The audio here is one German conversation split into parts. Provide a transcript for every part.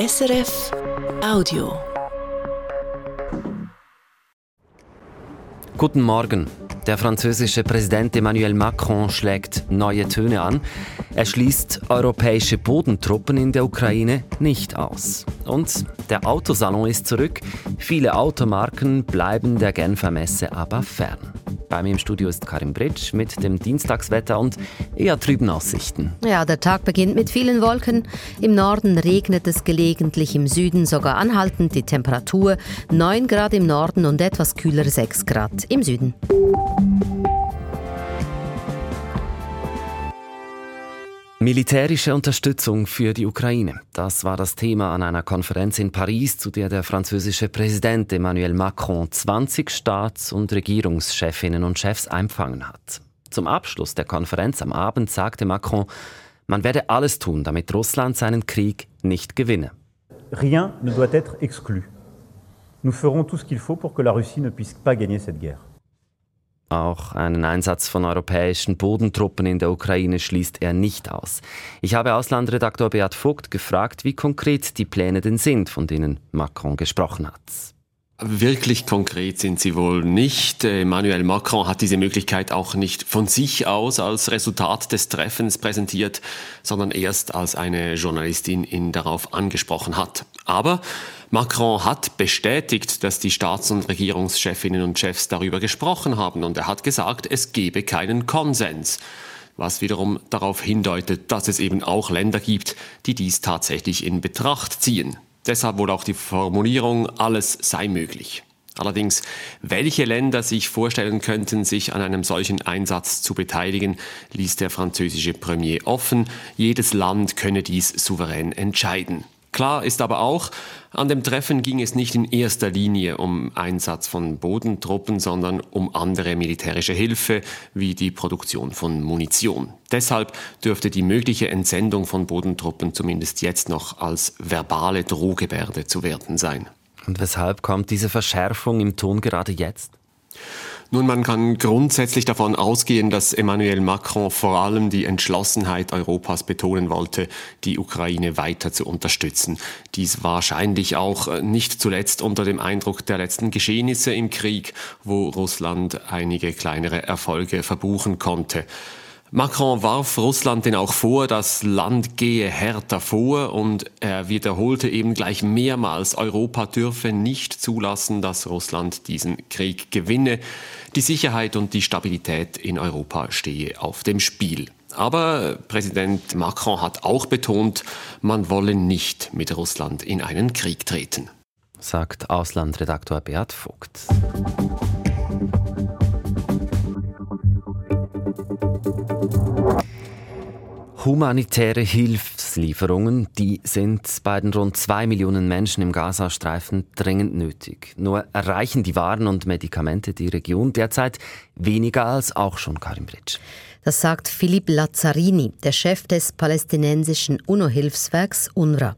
SRF Audio. Guten Morgen. Der französische Präsident Emmanuel Macron schlägt neue Töne an. Er schließt europäische Bodentruppen in der Ukraine nicht aus. Und der Autosalon ist zurück. Viele Automarken bleiben der Genfer Messe aber fern. Bei mir im Studio ist Karim Britsch mit dem Dienstagswetter und eher trüben Aussichten. Ja, der Tag beginnt mit vielen Wolken. Im Norden regnet es gelegentlich, im Süden sogar anhaltend die Temperatur 9 Grad im Norden und etwas kühler 6 Grad im Süden. Militärische Unterstützung für die Ukraine. Das war das Thema an einer Konferenz in Paris, zu der der französische Präsident Emmanuel Macron 20 Staats- und Regierungschefinnen und Chefs empfangen hat. Zum Abschluss der Konferenz am Abend sagte Macron, man werde alles tun, damit Russland seinen Krieg nicht gewinne. Rien ne doit être exclu. Nous ferons tout ce qu'il faut pour que la Russie ne puisse pas gagner cette guerre. Auch einen Einsatz von europäischen Bodentruppen in der Ukraine schließt er nicht aus. Ich habe Auslandredaktor Beat Vogt gefragt, wie konkret die Pläne denn sind, von denen Macron gesprochen hat. Wirklich konkret sind sie wohl nicht. Emmanuel Macron hat diese Möglichkeit auch nicht von sich aus als Resultat des Treffens präsentiert, sondern erst als eine Journalistin ihn darauf angesprochen hat. Aber Macron hat bestätigt, dass die Staats- und Regierungschefinnen und Chefs darüber gesprochen haben und er hat gesagt, es gebe keinen Konsens was wiederum darauf hindeutet, dass es eben auch Länder gibt, die dies tatsächlich in Betracht ziehen. Deshalb wohl auch die Formulierung, alles sei möglich. Allerdings, welche Länder sich vorstellen könnten, sich an einem solchen Einsatz zu beteiligen, ließ der französische Premier offen. Jedes Land könne dies souverän entscheiden. Klar ist aber auch, an dem Treffen ging es nicht in erster Linie um Einsatz von Bodentruppen, sondern um andere militärische Hilfe wie die Produktion von Munition. Deshalb dürfte die mögliche Entsendung von Bodentruppen zumindest jetzt noch als verbale Drohgebärde zu werten sein. Und weshalb kommt diese Verschärfung im Ton gerade jetzt? Nun, man kann grundsätzlich davon ausgehen, dass Emmanuel Macron vor allem die Entschlossenheit Europas betonen wollte, die Ukraine weiter zu unterstützen. Dies wahrscheinlich auch äh, nicht zuletzt unter dem Eindruck der letzten Geschehnisse im Krieg, wo Russland einige kleinere Erfolge verbuchen konnte. Macron warf Russland denn auch vor, das Land gehe härter vor und er wiederholte eben gleich mehrmals, Europa dürfe nicht zulassen, dass Russland diesen Krieg gewinne. Die Sicherheit und die Stabilität in Europa stehe auf dem Spiel. Aber Präsident Macron hat auch betont, man wolle nicht mit Russland in einen Krieg treten. Sagt Auslandredaktor Beat Vogt. Humanitäre Hilfslieferungen, die sind bei den rund zwei Millionen Menschen im Gazastreifen dringend nötig. Nur erreichen die Waren und Medikamente die Region derzeit weniger als auch schon Karim Bridge. Das sagt Philippe Lazzarini, der Chef des palästinensischen UNO-Hilfswerks UNRWA.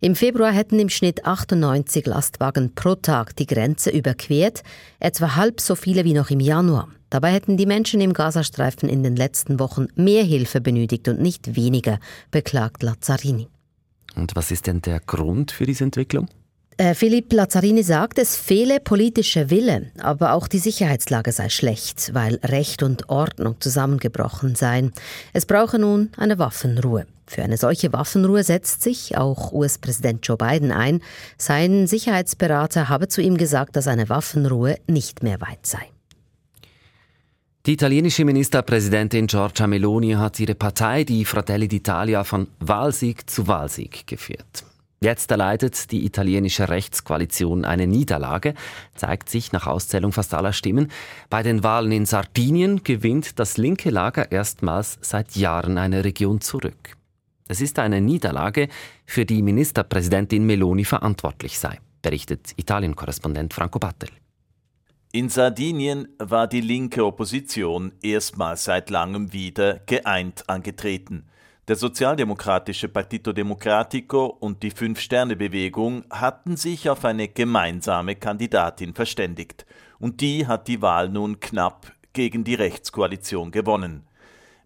Im Februar hätten im Schnitt 98 Lastwagen pro Tag die Grenze überquert, etwa halb so viele wie noch im Januar. Dabei hätten die Menschen im Gazastreifen in den letzten Wochen mehr Hilfe benötigt und nicht weniger, beklagt Lazzarini. Und was ist denn der Grund für diese Entwicklung? Äh, Philipp Lazzarini sagt, es fehle politischer Wille, aber auch die Sicherheitslage sei schlecht, weil Recht und Ordnung zusammengebrochen seien. Es brauche nun eine Waffenruhe. Für eine solche Waffenruhe setzt sich auch US-Präsident Joe Biden ein. Sein Sicherheitsberater habe zu ihm gesagt, dass eine Waffenruhe nicht mehr weit sei. Die italienische Ministerpräsidentin Giorgia Meloni hat ihre Partei, die Fratelli d'Italia, von Wahlsieg zu Wahlsieg geführt. Jetzt erleidet die italienische Rechtskoalition eine Niederlage, zeigt sich nach Auszählung fast aller Stimmen. Bei den Wahlen in Sardinien gewinnt das linke Lager erstmals seit Jahren eine Region zurück. Es ist eine Niederlage, für die Ministerpräsidentin Meloni verantwortlich sei, berichtet Italien-Korrespondent Franco Battel. In Sardinien war die linke Opposition erstmals seit langem wieder geeint angetreten. Der sozialdemokratische Partito Democratico und die Fünf-Sterne-Bewegung hatten sich auf eine gemeinsame Kandidatin verständigt, und die hat die Wahl nun knapp gegen die Rechtskoalition gewonnen.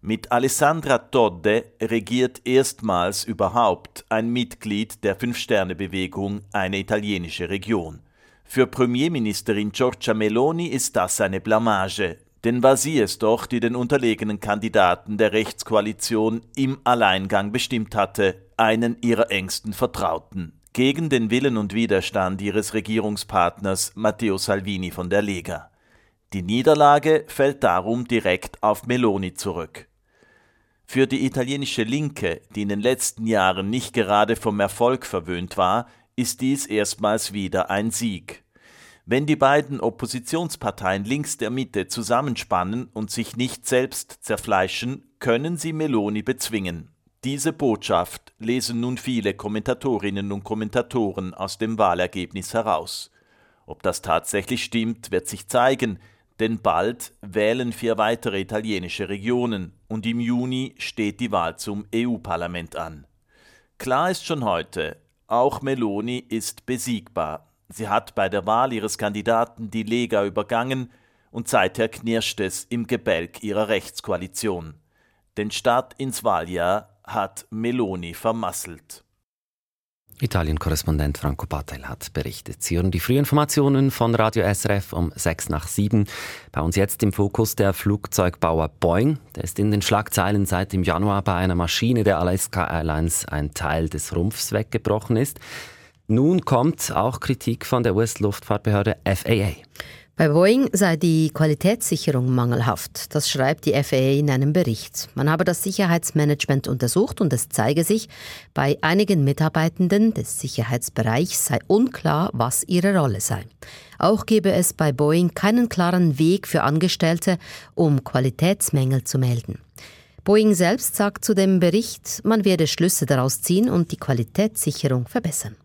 Mit Alessandra Todde regiert erstmals überhaupt ein Mitglied der Fünf-Sterne-Bewegung eine italienische Region. Für Premierministerin Giorgia Meloni ist das eine Blamage, denn war sie es doch, die den unterlegenen Kandidaten der Rechtskoalition im Alleingang bestimmt hatte, einen ihrer engsten Vertrauten, gegen den Willen und Widerstand ihres Regierungspartners Matteo Salvini von der Lega. Die Niederlage fällt darum direkt auf Meloni zurück. Für die italienische Linke, die in den letzten Jahren nicht gerade vom Erfolg verwöhnt war, ist dies erstmals wieder ein Sieg. Wenn die beiden Oppositionsparteien links der Mitte zusammenspannen und sich nicht selbst zerfleischen, können sie Meloni bezwingen. Diese Botschaft lesen nun viele Kommentatorinnen und Kommentatoren aus dem Wahlergebnis heraus. Ob das tatsächlich stimmt, wird sich zeigen, denn bald wählen vier weitere italienische Regionen und im Juni steht die Wahl zum EU-Parlament an. Klar ist schon heute, auch Meloni ist besiegbar. Sie hat bei der Wahl ihres Kandidaten die Lega übergangen und seither knirscht es im Gebälk ihrer Rechtskoalition. Den Start ins Wahljahr hat Meloni vermasselt. Italien-Korrespondent Franco Patel hat berichtet. Sie hören die Frühinformationen von Radio SRF um 6 nach 7. Bei uns jetzt im Fokus der Flugzeugbauer Boeing. Der ist in den Schlagzeilen seit dem Januar bei einer Maschine der Alaska Airlines ein Teil des Rumpfs weggebrochen ist. Nun kommt auch Kritik von der US-Luftfahrtbehörde FAA. Bei Boeing sei die Qualitätssicherung mangelhaft. Das schreibt die FAA in einem Bericht. Man habe das Sicherheitsmanagement untersucht und es zeige sich, bei einigen Mitarbeitenden des Sicherheitsbereichs sei unklar, was ihre Rolle sei. Auch gebe es bei Boeing keinen klaren Weg für Angestellte, um Qualitätsmängel zu melden. Boeing selbst sagt zu dem Bericht, man werde Schlüsse daraus ziehen und die Qualitätssicherung verbessern.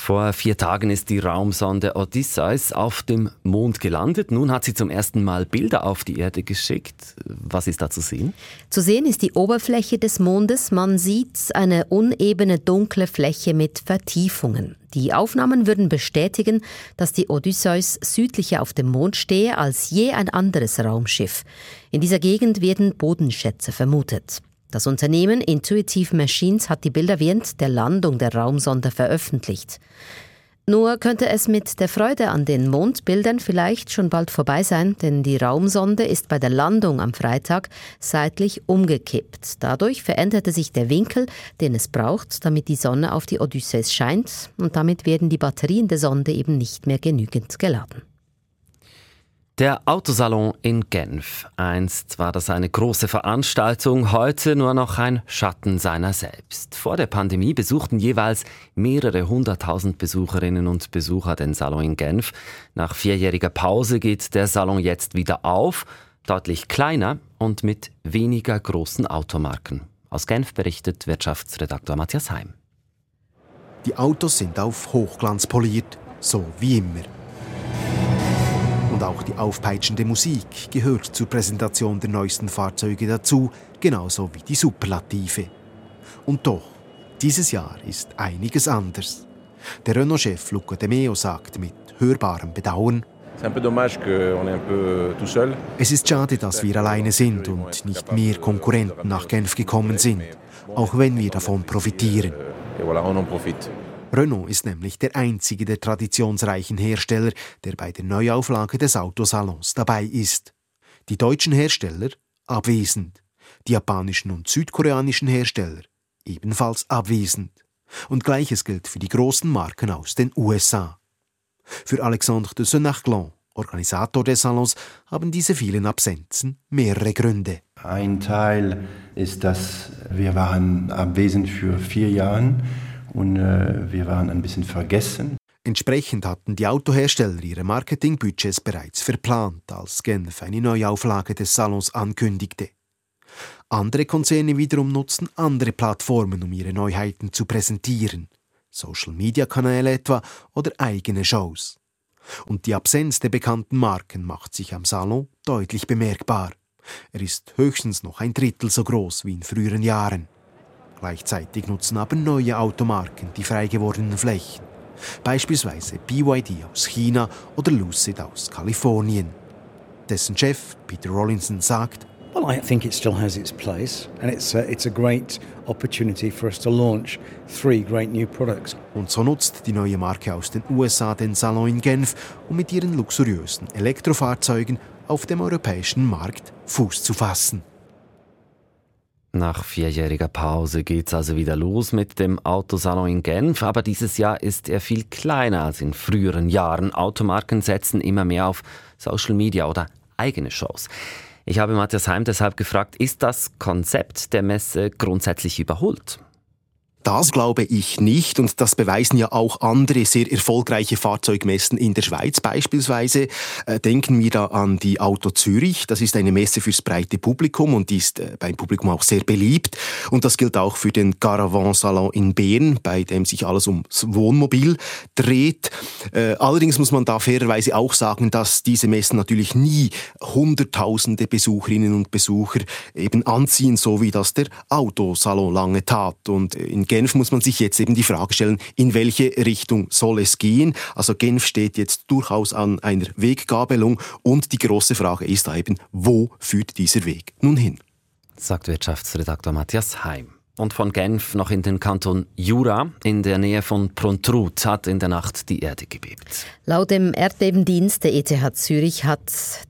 Vor vier Tagen ist die Raumsonde Odysseus auf dem Mond gelandet. Nun hat sie zum ersten Mal Bilder auf die Erde geschickt. Was ist da zu sehen? Zu sehen ist die Oberfläche des Mondes. Man sieht eine unebene dunkle Fläche mit Vertiefungen. Die Aufnahmen würden bestätigen, dass die Odysseus südlicher auf dem Mond stehe als je ein anderes Raumschiff. In dieser Gegend werden Bodenschätze vermutet. Das Unternehmen Intuitive Machines hat die Bilder während der Landung der Raumsonde veröffentlicht. Nur könnte es mit der Freude an den Mondbildern vielleicht schon bald vorbei sein, denn die Raumsonde ist bei der Landung am Freitag seitlich umgekippt. Dadurch veränderte sich der Winkel, den es braucht, damit die Sonne auf die Odysseus scheint, und damit werden die Batterien der Sonde eben nicht mehr genügend geladen. Der Autosalon in Genf. Einst war das eine große Veranstaltung, heute nur noch ein Schatten seiner selbst. Vor der Pandemie besuchten jeweils mehrere hunderttausend Besucherinnen und Besucher den Salon in Genf. Nach vierjähriger Pause geht der Salon jetzt wieder auf, deutlich kleiner und mit weniger großen Automarken. Aus Genf berichtet Wirtschaftsredaktor Matthias Heim. Die Autos sind auf Hochglanz poliert, so wie immer. Und auch die aufpeitschende Musik gehört zur Präsentation der neuesten Fahrzeuge dazu, genauso wie die Superlative. Und doch, dieses Jahr ist einiges anders. Der Renault-Chef Luca De Meo sagt mit hörbarem Bedauern, es ist schade, dass wir alleine sind und nicht mehr Konkurrenten nach Genf gekommen sind, auch wenn wir davon profitieren. Renault ist nämlich der einzige der traditionsreichen Hersteller, der bei der Neuauflage des Autosalons dabei ist. Die deutschen Hersteller abwesend, die japanischen und südkoreanischen Hersteller ebenfalls abwesend. Und gleiches gilt für die großen Marken aus den USA. Für Alexandre de Senachlan, Organisator des Salons, haben diese vielen Absenzen mehrere Gründe. Ein Teil ist, dass wir waren abwesend für vier Jahre und äh, wir waren ein bisschen vergessen. Entsprechend hatten die Autohersteller ihre Marketingbudgets bereits verplant, als Genf eine Neuauflage des Salons ankündigte. Andere Konzerne wiederum nutzen andere Plattformen, um ihre Neuheiten zu präsentieren. Social-Media-Kanäle etwa oder eigene Shows. Und die Absenz der bekannten Marken macht sich am Salon deutlich bemerkbar. Er ist höchstens noch ein Drittel so groß wie in früheren Jahren. Gleichzeitig nutzen aber neue Automarken die frei gewordenen Flächen. Beispielsweise BYD aus China oder Lucid aus Kalifornien. Dessen Chef Peter Rollinson sagt, Well, I think it still has its place, and it's a, it's a great opportunity for us to launch three great new products. Und so nutzt die neue Marke aus den USA den Salon in Genf, um mit ihren luxuriösen Elektrofahrzeugen auf dem europäischen Markt Fuß zu fassen. Nach vierjähriger Pause geht's also wieder los mit dem Autosalon in Genf, aber dieses Jahr ist er viel kleiner als in früheren Jahren. Automarken setzen immer mehr auf Social Media oder eigene Shows. Ich habe Matthias Heim deshalb gefragt, ist das Konzept der Messe grundsätzlich überholt? Das glaube ich nicht und das beweisen ja auch andere sehr erfolgreiche Fahrzeugmessen in der Schweiz beispielsweise. Äh, denken wir da an die Auto Zürich, das ist eine Messe fürs breite Publikum und ist äh, beim Publikum auch sehr beliebt und das gilt auch für den Caravan Salon in Bern, bei dem sich alles ums Wohnmobil dreht. Äh, allerdings muss man da fairerweise auch sagen, dass diese Messen natürlich nie hunderttausende Besucherinnen und Besucher eben anziehen, so wie das der Autosalon lange tat und in muss man sich jetzt eben die Frage stellen, in welche Richtung soll es gehen? Also Genf steht jetzt durchaus an einer Weggabelung und die große Frage ist eben, wo führt dieser Weg nun hin? Sagt Wirtschaftsredaktor Matthias Heim. Und von Genf noch in den Kanton Jura, in der Nähe von Prontrut, hat in der Nacht die Erde gebebt. Laut dem Erdbebendienst der ETH Zürich hat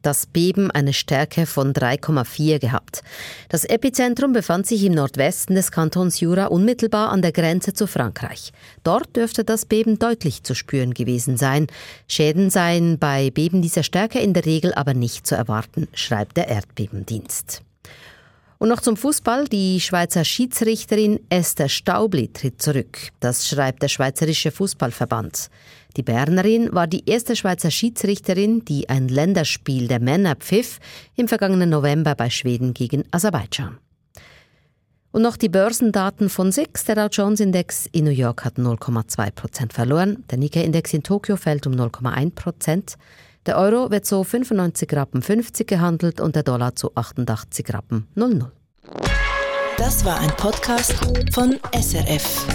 das Beben eine Stärke von 3,4 gehabt. Das Epizentrum befand sich im Nordwesten des Kantons Jura, unmittelbar an der Grenze zu Frankreich. Dort dürfte das Beben deutlich zu spüren gewesen sein. Schäden seien bei Beben dieser Stärke in der Regel aber nicht zu erwarten, schreibt der Erdbebendienst. Und noch zum Fußball. Die Schweizer Schiedsrichterin Esther Staubli tritt zurück. Das schreibt der Schweizerische Fußballverband. Die Bernerin war die erste Schweizer Schiedsrichterin, die ein Länderspiel der Männer pfiff im vergangenen November bei Schweden gegen Aserbaidschan. Und noch die Börsendaten von SIX. Der Dow Jones Index in New York hat 0,2 Prozent verloren. Der Nikkei Index in Tokio fällt um 0,1 Prozent. Der Euro wird zu 95 Rappen 50 gehandelt und der Dollar zu 88 Rappen 00. Das war ein Podcast von SRF.